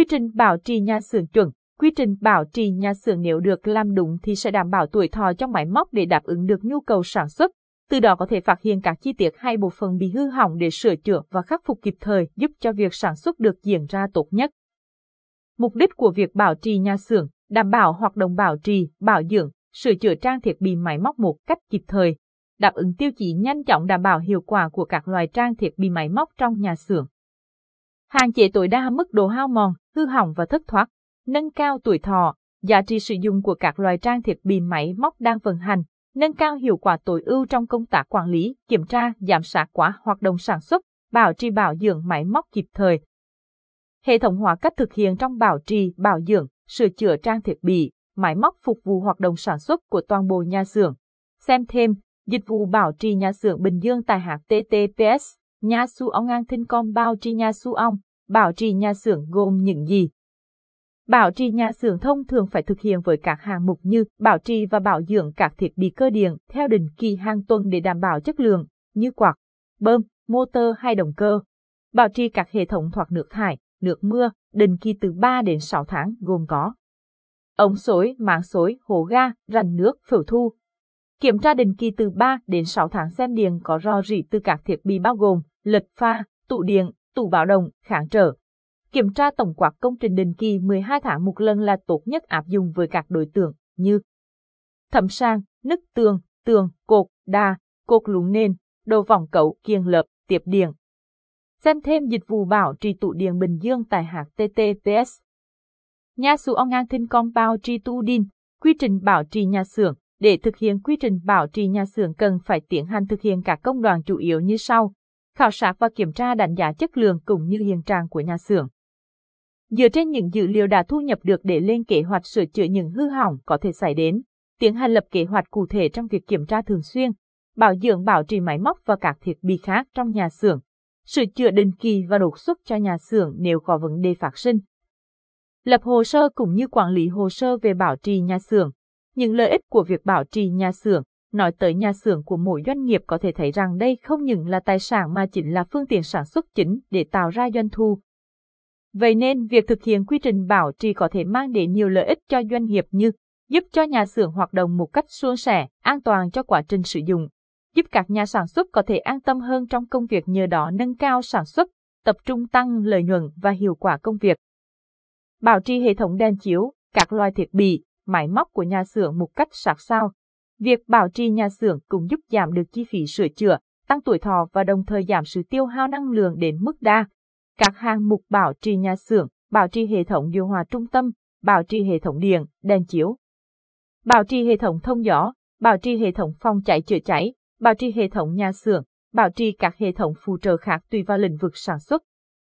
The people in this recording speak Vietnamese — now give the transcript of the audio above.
Quy trình bảo trì nhà xưởng chuẩn Quy trình bảo trì nhà xưởng nếu được làm đúng thì sẽ đảm bảo tuổi thọ cho máy móc để đáp ứng được nhu cầu sản xuất, từ đó có thể phát hiện các chi tiết hay bộ phận bị hư hỏng để sửa chữa và khắc phục kịp thời, giúp cho việc sản xuất được diễn ra tốt nhất. Mục đích của việc bảo trì nhà xưởng, đảm bảo hoạt động bảo trì, bảo dưỡng, sửa chữa trang thiết bị máy móc một cách kịp thời, đáp ứng tiêu chí nhanh chóng đảm bảo hiệu quả của các loài trang thiết bị máy móc trong nhà xưởng. Hạn chế tối đa mức độ hao mòn, hư hỏng và thất thoát, nâng cao tuổi thọ, giá trị sử dụng của các loài trang thiết bị máy móc đang vận hành, nâng cao hiệu quả tối ưu trong công tác quản lý, kiểm tra, giám sát quá hoạt động sản xuất, bảo trì bảo dưỡng máy móc kịp thời. Hệ thống hóa cách thực hiện trong bảo trì, bảo dưỡng, sửa chữa trang thiết bị, máy móc phục vụ hoạt động sản xuất của toàn bộ nhà xưởng. Xem thêm, dịch vụ bảo trì nhà xưởng Bình Dương tại HTTPS, nhà su ong ngang thinh com bảo trì nhà su ong, bảo trì nhà xưởng gồm những gì? Bảo trì nhà xưởng thông thường phải thực hiện với các hạng mục như bảo trì và bảo dưỡng các thiết bị cơ điện theo định kỳ hàng tuần để đảm bảo chất lượng, như quạt, bơm, motor hay động cơ. Bảo trì các hệ thống thoát nước thải, nước mưa, định kỳ từ 3 đến 6 tháng gồm có ống xối, máng xối, hố ga, rằn nước, phễu thu. Kiểm tra định kỳ từ 3 đến 6 tháng xem điện có rò rỉ từ các thiết bị bao gồm lật pha, tụ điện, tủ báo động, kháng trở, Kiểm tra tổng quát công trình định kỳ 12 tháng một lần là tốt nhất áp dụng với các đối tượng như thẩm sang, nứt tường, tường, cột, đa, cột lún nền, đồ vòng cấu, kiềng lợp tiếp điện. Xem thêm dịch vụ bảo trì tụ điện Bình Dương tại hạt TTPS. Nhà xưởng ong ngang thinh compound trì tu đin, quy trình bảo trì nhà xưởng. Để thực hiện quy trình bảo trì nhà xưởng cần phải tiến hành thực hiện các công đoạn chủ yếu như sau. Khảo sát và kiểm tra đánh giá chất lượng cũng như hiện trạng của nhà xưởng. Dựa trên những dữ liệu đã thu nhập được để lên kế hoạch sửa chữa những hư hỏng có thể xảy đến, tiến hành lập kế hoạch cụ thể trong việc kiểm tra thường xuyên, bảo dưỡng bảo trì máy móc và các thiết bị khác trong nhà xưởng, sửa chữa định kỳ và đột xuất cho nhà xưởng nếu có vấn đề phát sinh. Lập hồ sơ cũng như quản lý hồ sơ về bảo trì nhà xưởng. Những lợi ích của việc bảo trì nhà xưởng, nói tới nhà xưởng của mỗi doanh nghiệp có thể thấy rằng đây không những là tài sản mà chính là phương tiện sản xuất chính để tạo ra doanh thu, Vậy nên việc thực hiện quy trình bảo trì có thể mang đến nhiều lợi ích cho doanh nghiệp như giúp cho nhà xưởng hoạt động một cách suôn sẻ, an toàn cho quá trình sử dụng, giúp các nhà sản xuất có thể an tâm hơn trong công việc nhờ đó nâng cao sản xuất, tập trung tăng lợi nhuận và hiệu quả công việc. Bảo trì hệ thống đèn chiếu, các loại thiết bị, máy móc của nhà xưởng một cách sát sao. Việc bảo trì nhà xưởng cũng giúp giảm được chi phí sửa chữa, tăng tuổi thọ và đồng thời giảm sự tiêu hao năng lượng đến mức đa các hạng mục bảo trì nhà xưởng, bảo trì hệ thống điều hòa trung tâm, bảo trì hệ thống điện, đèn chiếu, bảo trì hệ thống thông gió, bảo trì hệ thống phòng cháy chữa cháy, bảo trì hệ thống nhà xưởng, bảo trì các hệ thống phụ trợ khác tùy vào lĩnh vực sản xuất.